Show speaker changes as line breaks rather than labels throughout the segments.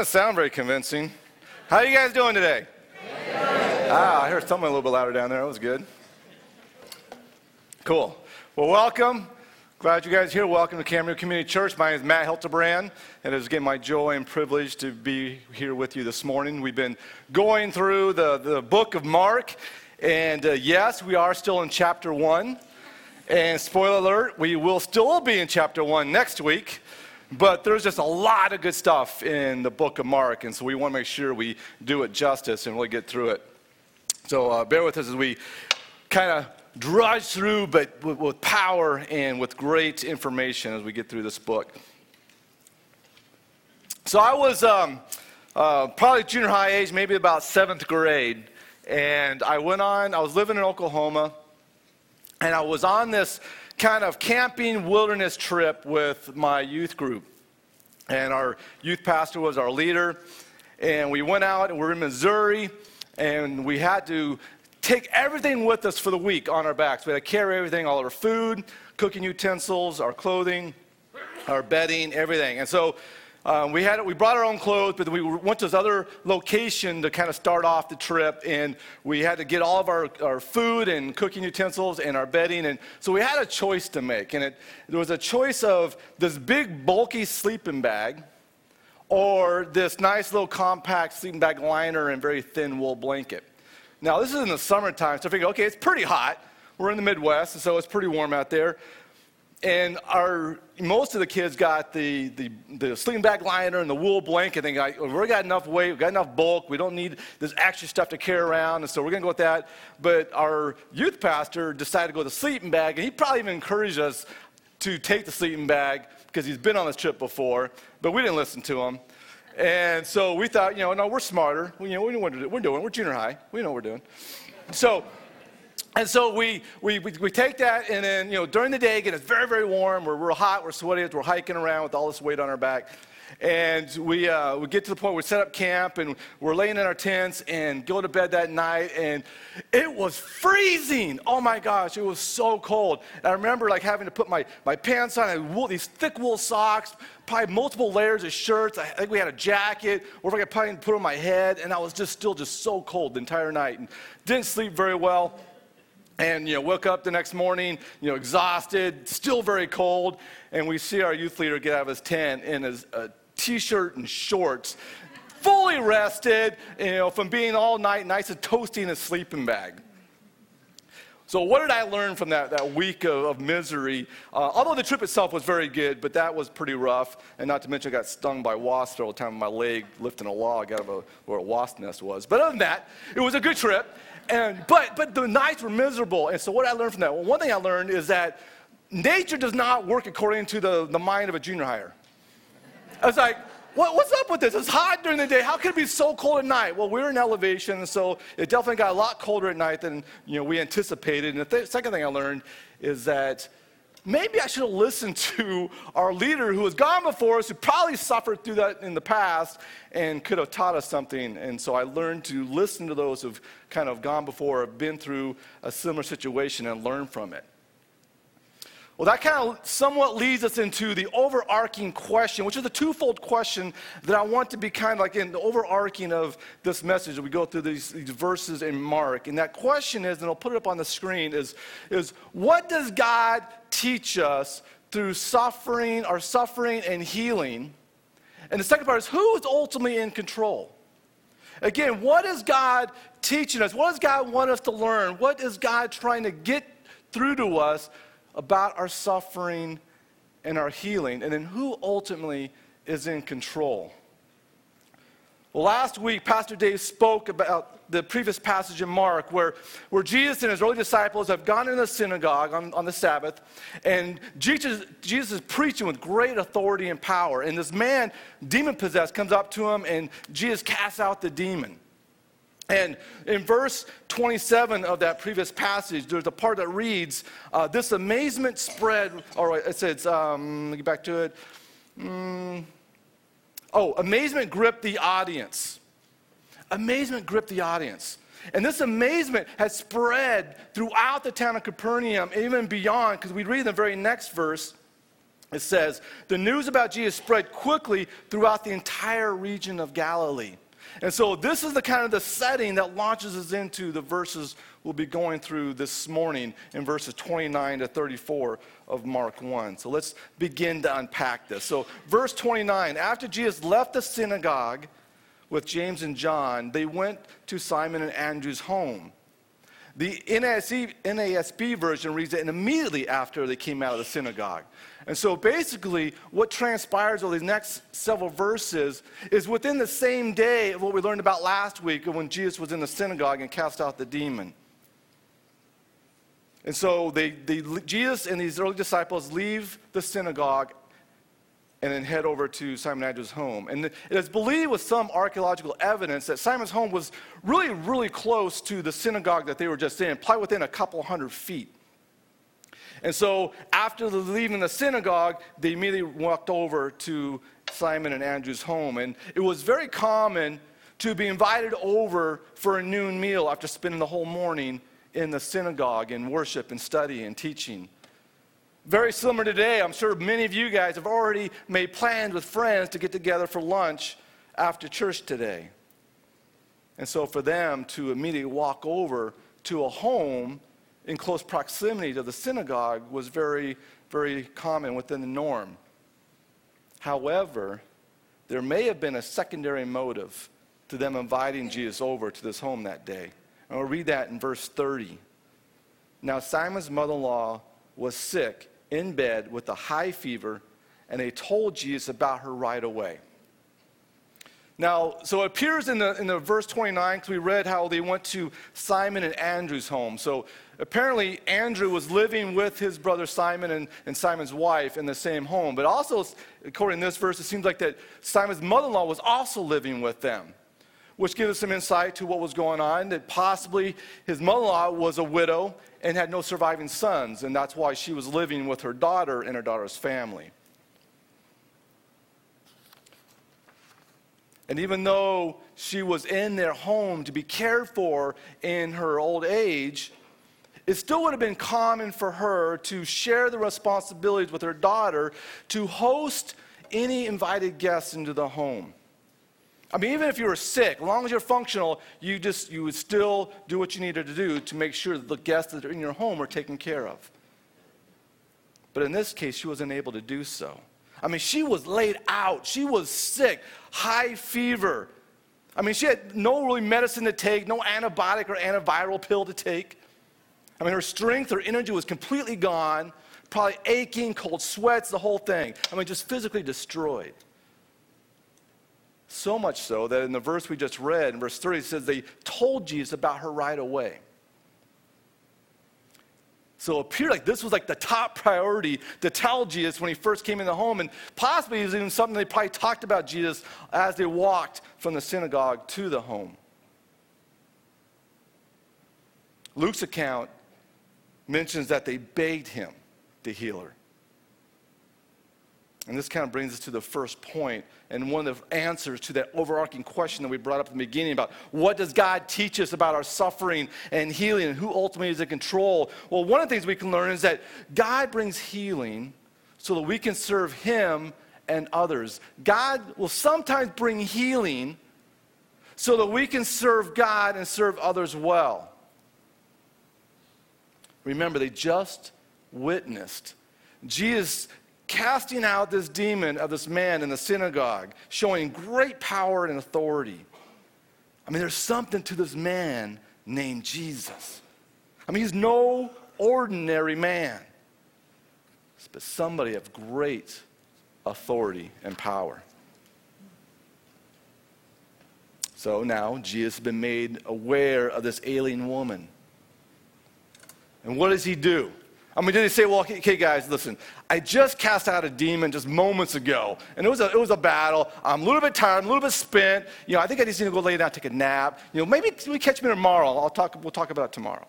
doesn't sound very convincing. How are you guys doing today? Ah, I heard someone a little bit louder down there. That was good. Cool. Well, welcome. Glad you guys are here. Welcome to Camarillo Community Church. My name is Matt Hiltebrand, and it is again my joy and privilege to be here with you this morning. We've been going through the, the book of Mark, and uh, yes, we are still in chapter one. And spoiler alert, we will still be in chapter one next week. But there's just a lot of good stuff in the book of Mark, and so we want to make sure we do it justice and really get through it. So uh, bear with us as we kind of drudge through, but with, with power and with great information as we get through this book. So I was um, uh, probably junior high age, maybe about seventh grade, and I went on, I was living in Oklahoma, and I was on this kind of camping wilderness trip with my youth group. And our youth pastor was our leader, and we went out and we we're in Missouri, and we had to take everything with us for the week on our backs. We had to carry everything, all our food, cooking utensils, our clothing, our bedding, everything. And so um, we, had, we brought our own clothes, but we went to this other location to kind of start off the trip, and we had to get all of our, our food and cooking utensils and our bedding. And so we had a choice to make. And it, there was a choice of this big, bulky sleeping bag or this nice little compact sleeping bag liner and very thin wool blanket. Now, this is in the summertime, so I figure, okay, it's pretty hot. We're in the Midwest, and so it's pretty warm out there. And our, most of the kids got the, the, the sleeping bag liner and the wool blanket. They got, we've got enough weight, we've got enough bulk, we don't need this extra stuff to carry around, and so we're going to go with that. But our youth pastor decided to go with the sleeping bag, and he probably even encouraged us to take the sleeping bag because he's been on this trip before, but we didn't listen to him. And so we thought, you know, no, we're smarter. We, you know, we know what we're doing. We're junior high. We know what we're doing. So, and so we, we, we, we, take that, and then, you know, during the day, again, it's very, very warm. We're real hot. We're sweaty. We're hiking around with all this weight on our back. And we, uh, we get to the point where we set up camp and we're laying in our tents and go to bed that night. And it was freezing. Oh my gosh, it was so cold. And I remember like having to put my, my pants on, these thick wool socks, probably multiple layers of shirts. I think we had a jacket, or if I could probably put on my head. And I was just still just so cold the entire night and didn't sleep very well and you know woke up the next morning you know exhausted still very cold and we see our youth leader get out of his tent in his uh, t-shirt and shorts, fully rested, you know, from being all night nice and toasty in a sleeping bag. So, what did I learn from that, that week of, of misery? Uh, although the trip itself was very good, but that was pretty rough. And not to mention, I got stung by wasps all the time with my leg lifting a log out of a, where a wasp nest was. But other than that, it was a good trip. And, but, but the nights were miserable. And so, what I learned from that? Well, one thing I learned is that nature does not work according to the, the mind of a junior hire. I was like, what, what's up with this? It's hot during the day. How can it be so cold at night? Well, we're in elevation, so it definitely got a lot colder at night than you know, we anticipated. And the th- second thing I learned is that maybe I should have listened to our leader who has gone before us, who probably suffered through that in the past and could have taught us something. And so I learned to listen to those who've kind of gone before, have been through a similar situation, and learn from it. Well, that kind of somewhat leads us into the overarching question, which is a twofold question that I want to be kind of like in the overarching of this message as we go through these, these verses in Mark. And that question is, and I'll put it up on the screen, is, is what does God teach us through suffering or suffering and healing? And the second part is who is ultimately in control? Again, what is God teaching us? What does God want us to learn? What is God trying to get through to us about our suffering and our healing, and then who ultimately is in control. Well, last week, Pastor Dave spoke about the previous passage in Mark where, where Jesus and his early disciples have gone into the synagogue on, on the Sabbath, and Jesus, Jesus is preaching with great authority and power. And this man, demon possessed, comes up to him, and Jesus casts out the demon. And in verse 27 of that previous passage, there's a part that reads, uh, This amazement spread, or it says, um, let me get back to it. Mm, oh, amazement gripped the audience. Amazement gripped the audience. And this amazement has spread throughout the town of Capernaum, even beyond, because we read in the very next verse it says, the news about Jesus spread quickly throughout the entire region of Galilee. And so this is the kind of the setting that launches us into the verses we'll be going through this morning in verses 29 to 34 of Mark 1. So let's begin to unpack this. So verse 29, after Jesus left the synagogue with James and John, they went to Simon and Andrew's home. The NASB, NASB version reads it, and immediately after they came out of the synagogue. And so basically, what transpires over these next several verses is within the same day of what we learned about last week when Jesus was in the synagogue and cast out the demon. And so they, they, Jesus and these early disciples leave the synagogue and then head over to Simon and Andrew's home. And it is believed with some archaeological evidence that Simon's home was really, really close to the synagogue that they were just in, probably within a couple hundred feet. And so after leaving the synagogue, they immediately walked over to Simon and Andrew's home. And it was very common to be invited over for a noon meal after spending the whole morning in the synagogue in worship and study and teaching. Very similar today, I'm sure many of you guys have already made plans with friends to get together for lunch after church today. And so for them to immediately walk over to a home in close proximity to the synagogue was very, very common within the norm. However, there may have been a secondary motive to them inviting Jesus over to this home that day. And we'll read that in verse 30. Now, Simon's mother in law was sick in bed with a high fever, and they told Jesus about her right away. Now, so it appears in the, in the verse 29, because we read how they went to Simon and Andrew's home. So apparently, Andrew was living with his brother Simon and, and Simon's wife in the same home. But also, according to this verse, it seems like that Simon's mother in law was also living with them, which gives us some insight to what was going on. That possibly his mother in law was a widow and had no surviving sons, and that's why she was living with her daughter and her daughter's family. And even though she was in their home to be cared for in her old age, it still would have been common for her to share the responsibilities with her daughter to host any invited guests into the home. I mean, even if you were sick, as long as you're functional, you just you would still do what you needed to do to make sure that the guests that are in your home are taken care of. But in this case, she wasn't able to do so. I mean, she was laid out. She was sick, high fever. I mean, she had no really medicine to take, no antibiotic or antiviral pill to take. I mean, her strength, her energy was completely gone, probably aching, cold sweats, the whole thing. I mean, just physically destroyed. So much so that in the verse we just read, in verse 30, it says they told Jesus about her right away. So it appeared like this was like the top priority to tell Jesus when he first came in the home, and possibly it was even something they probably talked about Jesus as they walked from the synagogue to the home. Luke's account mentions that they begged him to heal her. And this kind of brings us to the first point and one of the answers to that overarching question that we brought up in the beginning about what does God teach us about our suffering and healing and who ultimately is in control? Well, one of the things we can learn is that God brings healing so that we can serve Him and others. God will sometimes bring healing so that we can serve God and serve others well. Remember, they just witnessed Jesus casting out this demon of this man in the synagogue, showing great power and authority. I mean, there's something to this man named Jesus. I mean, he's no ordinary man, but somebody of great authority and power. So now Jesus has been made aware of this alien woman. And what does he do? I mean, did he say, well, okay, guys, listen, I just cast out a demon just moments ago, and it was a, it was a battle. I'm a little bit tired, I'm a little bit spent. You know, I think I just need to go lay down, take a nap. You know, maybe we catch me tomorrow. I'll talk, we'll talk about it tomorrow.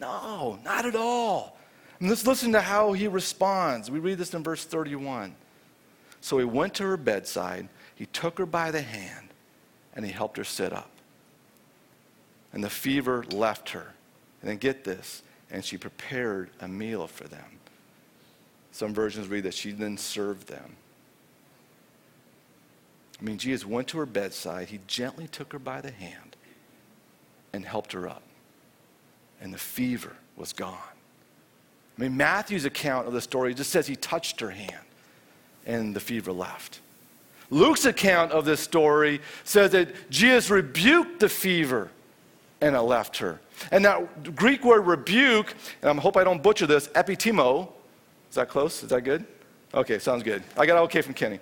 No, not at all. And let's listen to how he responds. We read this in verse 31. So he went to her bedside, he took her by the hand, and he helped her sit up. And the fever left her. And then get this and she prepared a meal for them. Some versions read that she then served them. I mean, Jesus went to her bedside. He gently took her by the hand and helped her up. And the fever was gone. I mean, Matthew's account of the story just says he touched her hand and the fever left. Luke's account of this story says that Jesus rebuked the fever and I left her. And that Greek word rebuke, and I hope I don't butcher this, epitimo. Is that close? Is that good? Okay, sounds good. I got okay from Kenny.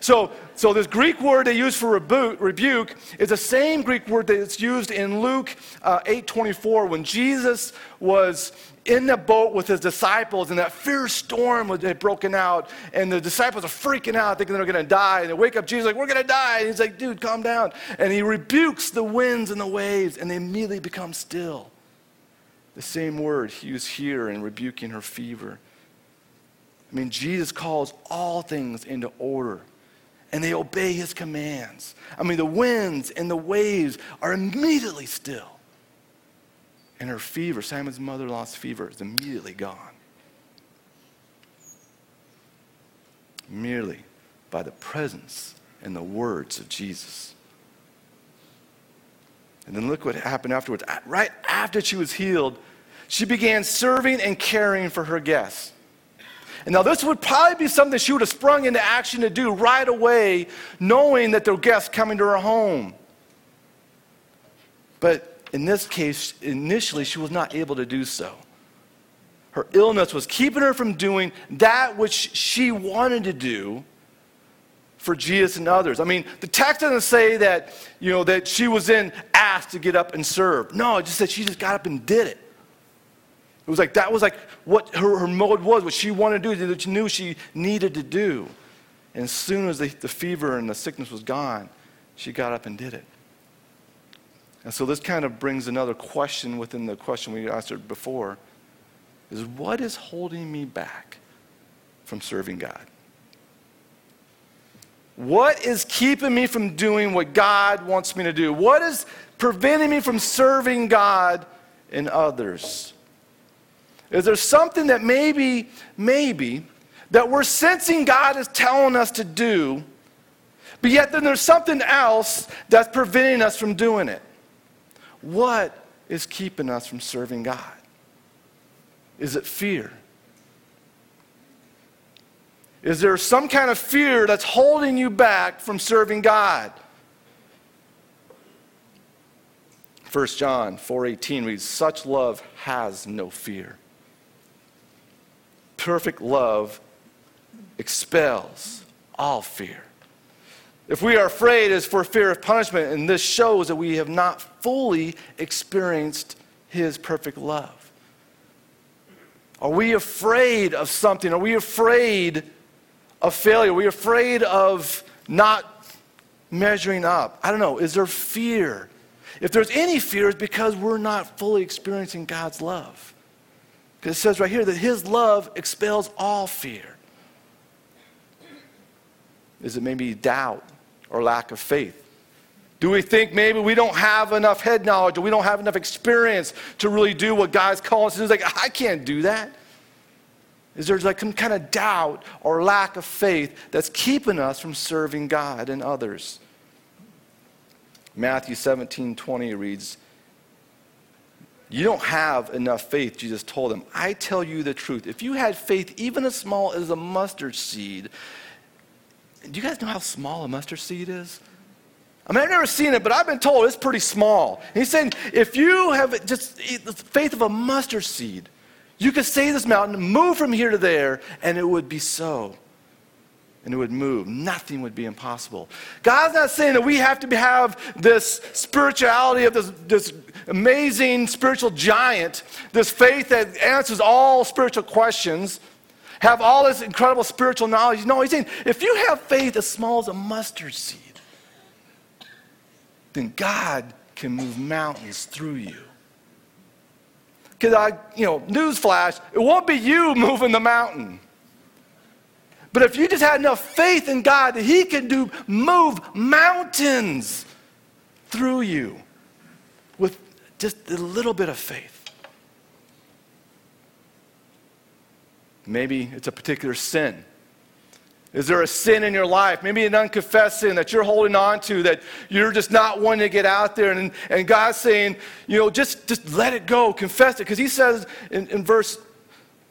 So, so this Greek word they use for rebuke, rebuke is the same Greek word that's used in Luke uh, 8:24 when Jesus was in the boat with his disciples and that fierce storm had broken out and the disciples are freaking out thinking they're going to die and they wake up jesus like we're going to die and he's like dude calm down and he rebukes the winds and the waves and they immediately become still the same word he used here in rebuking her fever i mean jesus calls all things into order and they obey his commands. I mean, the winds and the waves are immediately still. And her fever, Simon's mother in law's fever, is immediately gone. Merely by the presence and the words of Jesus. And then look what happened afterwards. Right after she was healed, she began serving and caring for her guests. And now, this would probably be something she would have sprung into action to do right away, knowing that there were guests coming to her home. But in this case, initially, she was not able to do so. Her illness was keeping her from doing that which she wanted to do for Jesus and others. I mean, the text doesn't say that, you know, that she was then asked to get up and serve. No, it just said she just got up and did it. It was like that was like what her, her mode was, what she wanted to do, that she knew she needed to do. And as soon as the, the fever and the sickness was gone, she got up and did it. And so this kind of brings another question within the question we answered before is what is holding me back from serving God? What is keeping me from doing what God wants me to do? What is preventing me from serving God and others? Is there something that maybe, maybe, that we're sensing God is telling us to do, but yet then there's something else that's preventing us from doing it? What is keeping us from serving God? Is it fear? Is there some kind of fear that's holding you back from serving God? 1 John 4:18 reads such love has no fear perfect love expels all fear. If we are afraid, it's for fear of punishment, and this shows that we have not fully experienced His perfect love. Are we afraid of something? Are we afraid of failure? Are we afraid of not measuring up? I don't know. Is there fear? If there's any fear, it's because we're not fully experiencing God's love. Because it says right here that his love expels all fear. Is it maybe doubt or lack of faith? Do we think maybe we don't have enough head knowledge or we don't have enough experience to really do what God's calling us to do? It's like, I can't do that. Is there like some kind of doubt or lack of faith that's keeping us from serving God and others? Matthew 17 20 reads, you don't have enough faith, Jesus told them. I tell you the truth. If you had faith even as small as a mustard seed, do you guys know how small a mustard seed is? I mean, I've never seen it, but I've been told it's pretty small. And he's saying, if you have just the faith of a mustard seed, you could say this mountain, move from here to there, and it would be so and it would move. Nothing would be impossible. God's not saying that we have to have this spirituality of this, this amazing spiritual giant, this faith that answers all spiritual questions, have all this incredible spiritual knowledge. No, he's saying if you have faith as small as a mustard seed, then God can move mountains through you. Because I, you know, newsflash, it won't be you moving the mountain. But if you just had enough faith in God that He can do move mountains through you with just a little bit of faith. Maybe it's a particular sin. Is there a sin in your life? Maybe an unconfessed sin that you're holding on to that you're just not wanting to get out there. And, and God's saying, you know, just, just let it go, confess it. Because He says in, in verse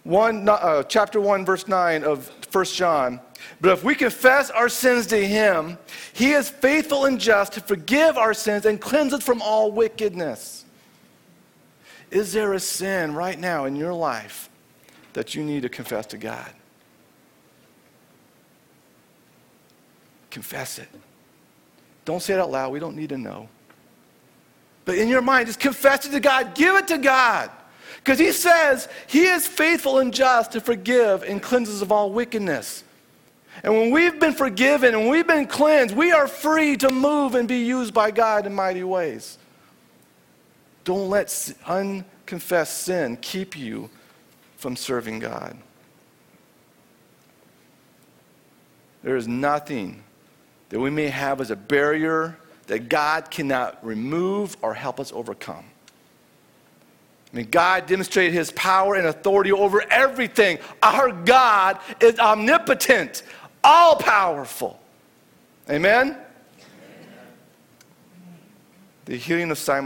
1, uh, chapter 1, verse 9 of 1 John, but if we confess our sins to Him, He is faithful and just to forgive our sins and cleanse us from all wickedness. Is there a sin right now in your life that you need to confess to God? Confess it. Don't say it out loud. We don't need to know. But in your mind, just confess it to God. Give it to God. Because He says He is faithful and just to forgive and cleanses of all wickedness. And when we've been forgiven and we've been cleansed, we are free to move and be used by God in mighty ways. Don't let unconfessed sin keep you from serving God. There is nothing that we may have as a barrier that God cannot remove or help us overcome. I mean, God demonstrated his power and authority over everything. Our God is omnipotent, all powerful. Amen? Amen? The healing of Simon.